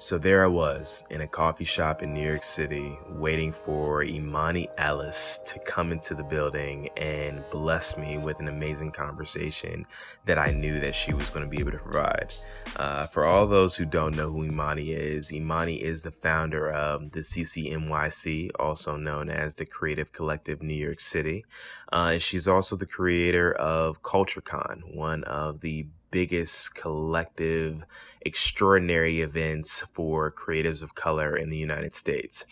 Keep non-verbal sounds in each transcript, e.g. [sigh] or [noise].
So there I was in a coffee shop in New York City waiting for Imani Ellis to come into the building and bless me with an amazing conversation that I knew that she was going to be able to provide. Uh, for all those who don't know who Imani is, Imani is the founder of the CCNYC, also known as the Creative Collective New York City. Uh, and she's also the creator of CultureCon, one of the biggest collective extraordinary events for creatives of color in the United States.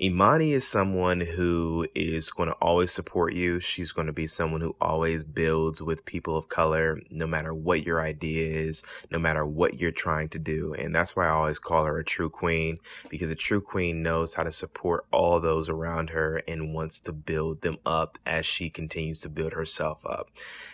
Imani is someone who is going to always support you. She's going to be someone who always builds with people of color, no matter what your idea is, no matter what you're trying to do. And that's why I always call her a true queen, because a true queen knows how to support all those around her and wants to build them up as she continues to build herself up.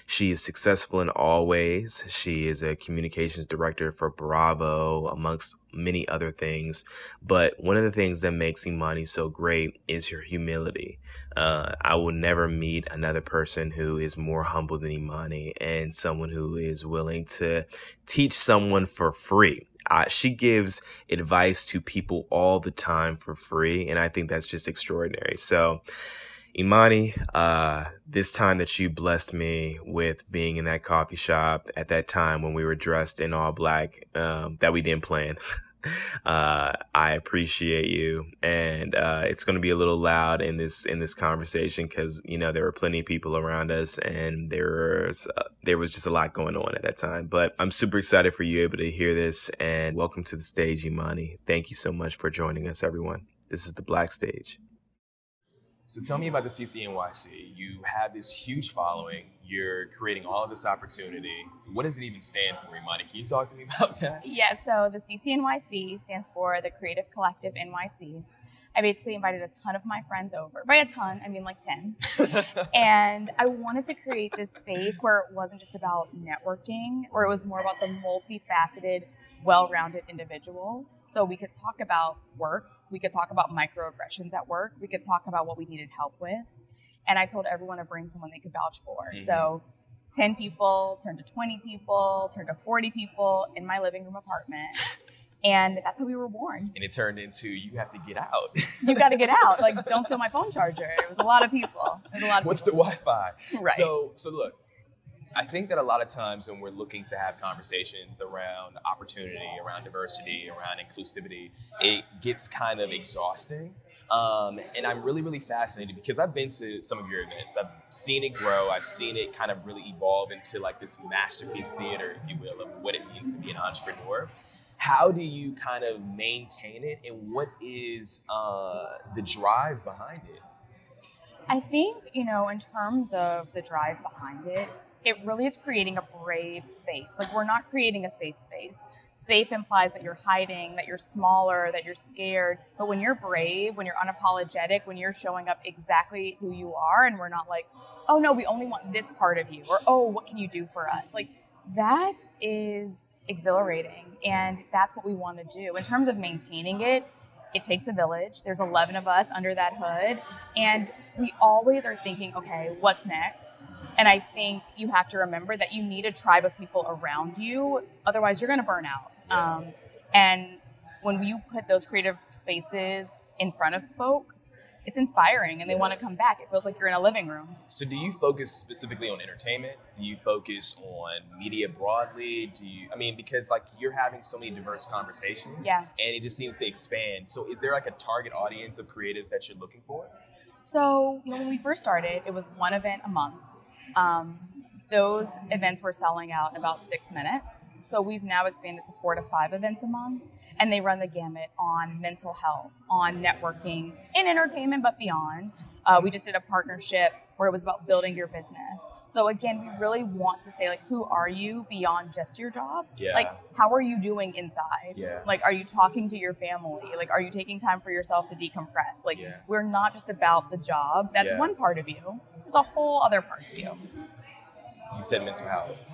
She is successful in all ways. She is a communications director for Bravo, amongst many other things. But one of the things that makes Imani so great is her humility. Uh, I will never meet another person who is more humble than Imani and someone who is willing to teach someone for free. Uh, she gives advice to people all the time for free, and I think that's just extraordinary. So, Imani, uh, this time that you blessed me with being in that coffee shop at that time when we were dressed in all black, um, that we didn't plan. [laughs] Uh, I appreciate you, and uh, it's going to be a little loud in this in this conversation because you know there were plenty of people around us, and there was uh, there was just a lot going on at that time. But I'm super excited for you able to hear this, and welcome to the stage, Imani. Thank you so much for joining us, everyone. This is the Black Stage. So tell me about the CCNYC. You have this huge following. You're creating all of this opportunity. What does it even stand for, Imani? Can you talk to me [laughs] about that? Yeah, so the CCNYC stands for the Creative Collective NYC. I basically invited a ton of my friends over. By a ton, I mean like 10. [laughs] and I wanted to create this space where it wasn't just about networking, or it was more about the multifaceted, well rounded individual. So we could talk about work, we could talk about microaggressions at work. We could talk about what we needed help with. And I told everyone to bring someone they could vouch for. Mm-hmm. So 10 people turned to 20 people, turned to 40 people in my living room apartment. And that's how we were born. And it turned into you have to get out. you got to get out. [laughs] Like, don't steal my phone charger. It was a lot of people. It was a lot of What's people. the Wi-Fi? Right. So, so look, I think that a lot of times when we're looking to have conversations around opportunity, around diversity, around inclusivity, it gets kind of exhausting. Um, and I'm really, really fascinated because I've been to some of your events. I've seen it grow. I've seen it kind of really evolve into like this masterpiece theater, if you will, of what it means to be an entrepreneur. How do you kind of maintain it, and what is uh, the drive behind it? I think, you know, in terms of the drive behind it, it really is creating a brave space. Like we're not creating a safe space. Safe implies that you're hiding, that you're smaller, that you're scared. But when you're brave, when you're unapologetic, when you're showing up exactly who you are, and we're not like, oh no, we only want this part of you, or oh, what can you do for us? Like that is exhilarating, and that's what we want to do. In terms of maintaining it, it takes a village. There's 11 of us under that hood, and we always are thinking, okay, what's next? And I think you have to remember that you need a tribe of people around you. Otherwise, you're going to burn out. Um, and when you put those creative spaces in front of folks, it's inspiring and they want to come back. It feels like you're in a living room. So, do you focus specifically on entertainment? Do you focus on media broadly? Do you, I mean, because like you're having so many diverse conversations yeah. and it just seems to expand. So, is there like a target audience of creatives that you're looking for? So, you know, when we first started, it was one event a month. Um, those events were selling out in about six minutes. So we've now expanded to four to five events a month, and they run the gamut on mental health, on networking, in entertainment, but beyond. Uh, we just did a partnership where it was about building your business. So again, we really want to say like, who are you beyond just your job? Yeah. Like, how are you doing inside? Yeah. Like, are you talking to your family? Like, are you taking time for yourself to decompress? Like, Yeah. we're not just about the job. That's Yeah. one part of you. There's a whole other part of you. You said mental health.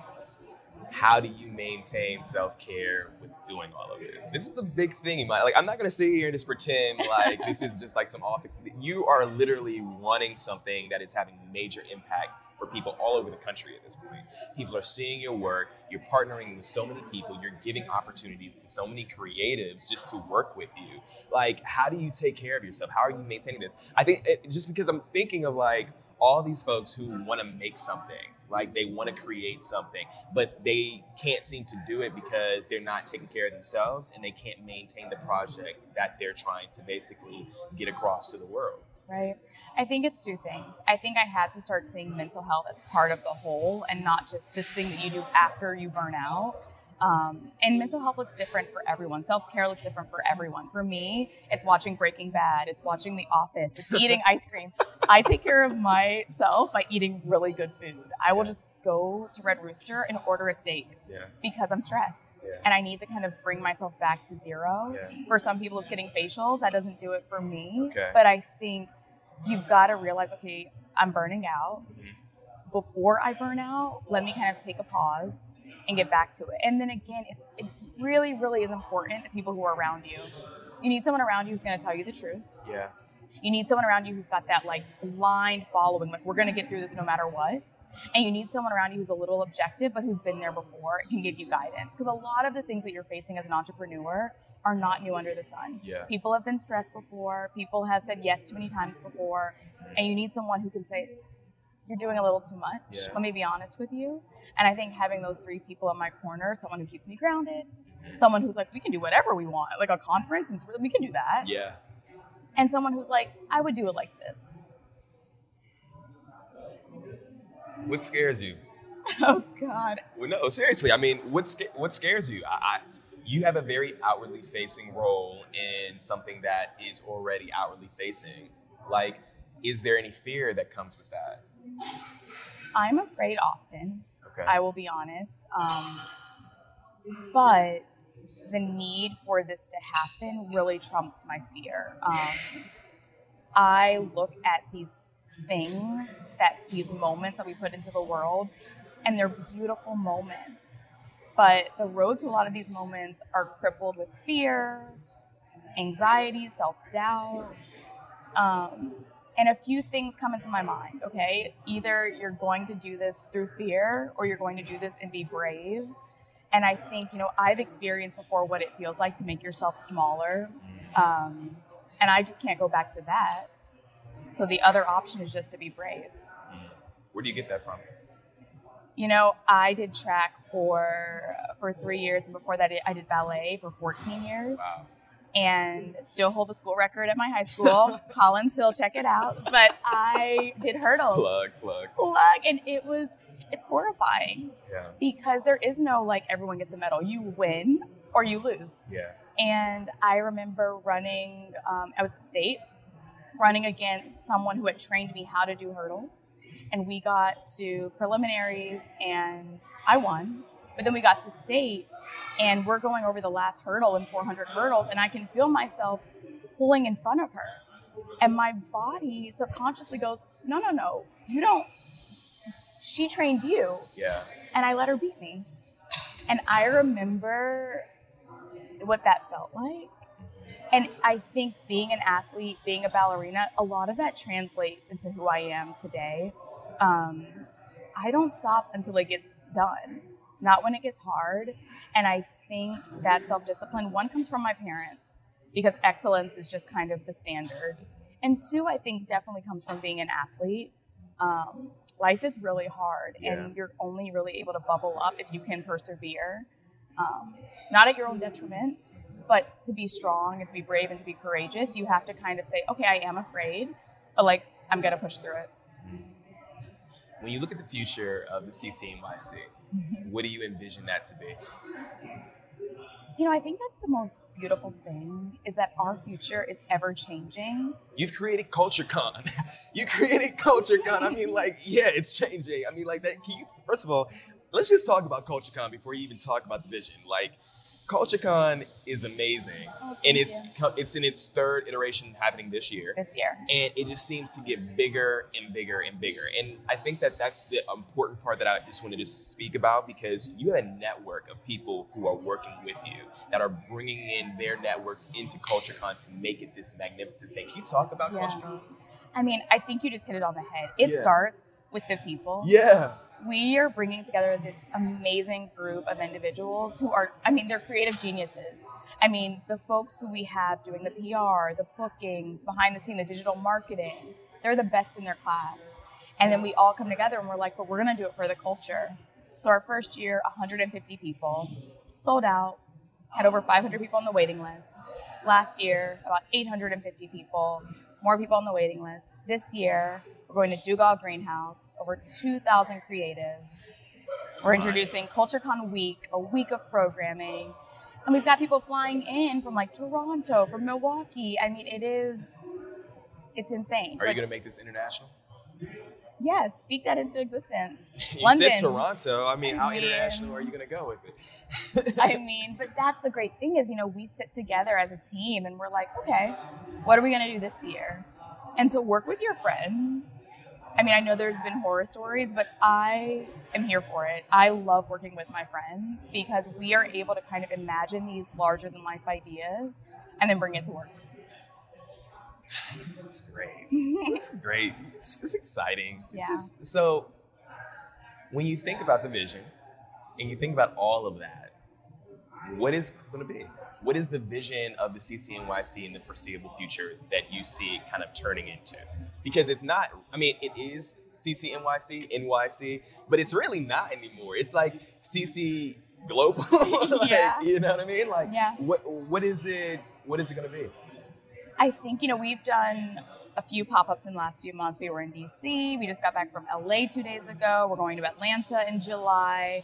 How do you maintain self care with doing all of this? This is a big thing. You might like. I'm not gonna sit here and just pretend like this is just like some off. You are literally running something that is having major impact for people all over the country at this point. People are seeing your work, you're partnering with so many people, you're giving opportunities to so many creatives just to work with you. Like, how do you take care of yourself? How are you maintaining this? I think it, just because I'm thinking of like all these folks who want to make something like they want to create something but they can't seem to do it because they're not taking care of themselves and they can't maintain the project that they're trying to basically get across to the world. Right. I think it's two things. I think i had to start seeing mental health as part of the whole and not just this thing that you do after you burn out um, and mental health looks different for everyone. Self care looks different for everyone. For me, it's watching Breaking Bad, it's watching The Office, it's eating [laughs] ice cream. I take care of myself by eating really good food. I will just go to Red Rooster and order a steak yeah. because I'm stressed Yeah. and I need to kind of bring myself back to zero. Yeah. For some people, it's getting facials. That doesn't do it for me. Okay. But I think you've got to realize okay, I'm burning out. Mhm. Before I burn out, let me kind of take a pause and get back to it. And then again, it's it really, really is important the people who are around you. You need someone around you who's going to tell you the truth. yeah You need someone around you who's got that like blind following, like we're going to get through this no matter what. And you need someone around you who's a little objective, but who's been there before and can give you guidance. Because a lot of the things that you're facing as an entrepreneur are not new under the sun. Yeah. People have been stressed before. People have said yes too many times before, and you need someone who can say, "You're doing a little too much." Yeah. Let me be honest with you. And I think having those three people in my corner, someone who keeps me grounded, someone who's like, "We can do whatever we want," like a conference, and we can do that yeah and someone who's like, I would do it like this. what scares you [laughs] Oh God. Well, no, seriously. I mean, what sca- what scares you? I, I, you have a very outwardly facing role in something that is already outwardly facing. Like, is there any fear that comes with that? I'm afraid often. Okay. I will be honest. Um, but the need for this to happen really trumps my fear. Um, I look at these things, that these moments that we put into the world, and they're beautiful moments. But the road to a lot of these moments are crippled with fear, anxiety, self doubt. Um, and a few things come into my mind, okay? Either you're going to do this through fear or you're going to do this and be brave. And I think, you know, I've experienced before what it feels like to make yourself smaller. Um, and I just can't go back to that. So the other option is just to be brave. Where do you get that from? You know, I did track for for three years, and before that, I did ballet for 14 years, Wow. And still hold the school record at my high school. [laughs] Colin, still check it out. But I did hurdles, Plug, plug. plug, and it was it's horrifying Yeah. because there is no like everyone gets a medal. You win or you lose. Yeah. And I remember running, um, I was at state, running against someone who had trained me how to do hurdles. And we got to preliminaries and I won. But then we got to state and we're going over the last hurdle in 400 hurdles. And I can feel myself pulling in front of her. And my body subconsciously goes, no, no, no, you don't. She trained you Yeah. and I let her beat me. And I remember what that felt like. And I think being an athlete, being a ballerina, a lot of that translates into who I am today. Um, I don't stop until it gets done, not when it gets hard. And I think that self discipline, one, comes from my parents because excellence is just kind of the standard. And two, I think definitely comes from being an athlete. Um, life is really hard, Yeah. and you're only really able to bubble up if you can persevere, um, not at your own detriment, but to be strong and to be brave and to be courageous. You have to kind of say, okay, I am afraid, but like I'm gonna push through it. When you look at the future of the CCNYC, Mm-hmm. what do you envision that to be? You know, I think that's the most beautiful thing is that our future is ever changing. You've created CultureCon. [laughs] you created CultureCon. I mean, like, yeah, it's changing. I mean, like that. Can you? First of all, let's just talk about CultureCon before you even talk about the vision. Like, CultureCon is amazing, Oh, and it's co- it's in its third iteration happening this year. This year. and it just seems to get bigger and bigger and bigger. And I think that that's the important part that I just wanted to speak about because you have a network of people who are working with you that are bringing in their networks into CultureCon to make it this magnificent thing. Can you talk about Yeah. CultureCon? I mean, I think you just hit it on the head. It Yeah. starts with the people. Yeah. We are bringing together this amazing group of individuals who are, I mean, they're creative geniuses. I mean, the folks who we have doing the PR, the bookings, behind the scene, the digital marketing, they're the best in their class. And then we all come together and we're like, but we're going to do it for the culture. So our first year, 150 people, sold out, had over 500 people on the waiting list. Last year, about 850 people, more people on the waiting list. This year, we're going to Duggal Greenhouse, over 2,000 creatives. We're introducing CultureCon Week, a week of programming. And we've got people flying in from like Toronto, from Milwaukee. I mean, it is, it's insane. Are you going to make this international? Yes, speak that into existence. [laughs] You London. said Toronto. I mean, how mean- international are you going to go with it? [laughs] I mean, but that's the great thing is, you know, we sit together as a team and we're like, okay, what are we going to do this year? And to work with your friends. I mean, I know there's been horror stories, but I am here for it. I love working with my friends because we are able to kind of imagine these larger than life ideas and then bring it to work. That's great. That's [laughs] great. It's, it's exciting. It's Yeah. just, so, when you think about the vision and you think about all of that, what is going to be? What is the vision of the CCNYC in the foreseeable future that you see kind of turning into? Because it's not, I mean, it is CCNYC, NYC, but it's really not anymore. It's like CC Global. [laughs] like, Yeah. You know what I mean? Like, Yeah. what, what is it? What is it going to be? I think, you know, we've done a few pop ups in the last few months. We were in DC. We just got back from LA two days ago. We're going to Atlanta in July.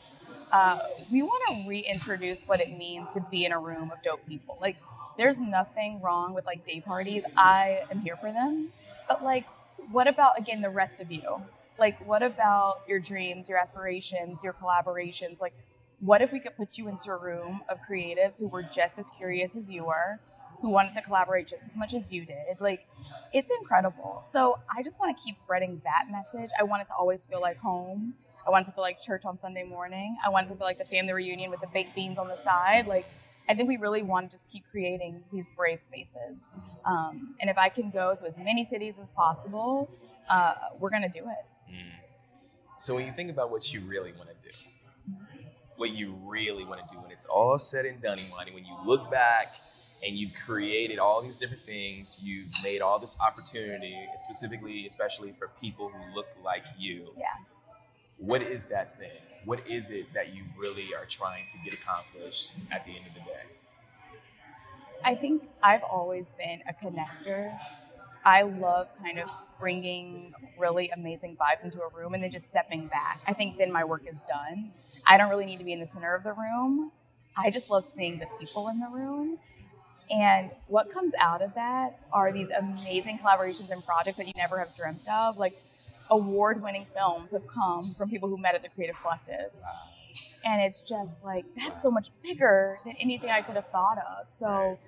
Uh, we want to reintroduce what it means to be in a room of dope people. Like, there's nothing wrong with like day parties. I am here for them. But, like, what about, again, the rest of you? Like, what about your dreams, your aspirations, your collaborations? Like, what if we could put you into a room of creatives who were just as curious as you were, who wanted to collaborate just as much as you did? Like, it's incredible. So I just want to keep spreading that message. I want it to always feel like home. I want it to feel like church on Sunday morning. I want it to feel like the family reunion with the baked beans on the side. Like, I think we really want to just keep creating these brave spaces. Um, and if I can go to as many cities as possible, uh, we're going to do it. So when you think about what you really want to do, what you really want to do when it's all said and done, Imani, when you look back and you've created all these different things, you've made all this opportunity, specifically, especially for people who look like you. Yeah. What is that thing? What is it that you really are trying to get accomplished at the end of the day? I think I've always been a connector. I love kind of bringing really amazing vibes into a room and then just stepping back. I think then my work is done. I don't really need to be in the center of the room. I just love seeing the people in the room. And what comes out of that are these amazing collaborations and projects that you never have dreamt of. Like award winning films have come from people who met at the Creative Collective. And it's just like, that's so much bigger than anything I could have thought of. So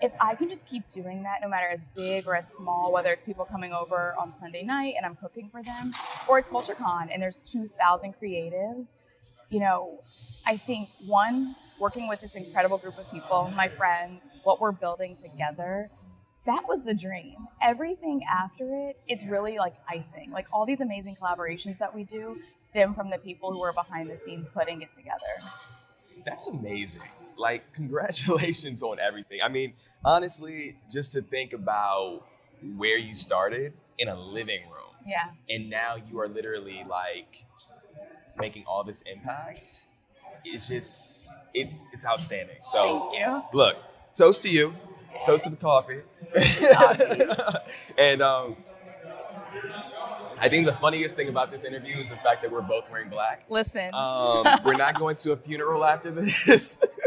if I can just keep doing that, no matter as big or as small, whether it's people coming over on Sunday night and I'm cooking for them, or it's CultureCon and there's 2,000 creatives, you know, I think one, working with this incredible group of people, my friends, what we're building together, that was the dream. Everything after it is really like icing. Like all these amazing collaborations that we do stem from the people who are behind the scenes putting it together. That's amazing. Like, [laughs] congratulations on everything. I mean, honestly, just to think about where you started in a living room Yeah. and now you are literally like making all this impact. It's just, it's it's outstanding. So, Thank you. look, toast to you, toast to the coffee, [laughs] and um, I think the funniest thing about this interview is the fact that we're both wearing black. Listen. Um, we're not going to a funeral after this. [laughs]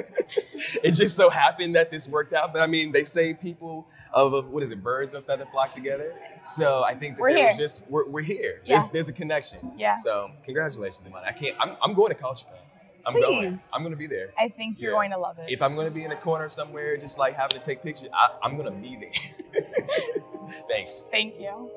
[laughs] it just so happened that this worked out. But I mean, they say people of, of what is it, birds of feather flock together. So I think that We're there was just we're, we're here. Yeah. There's, there's a connection. Yeah. So congratulations, Imani. I can't. I'm, I'm going to CultureCon. I'm going. Please. I'm going to be there. I think you're Yeah. going to love it. If I'm going to be in a corner somewhere, just like having to take pictures, I, I'm going to be there. [laughs] Thanks. Thank you.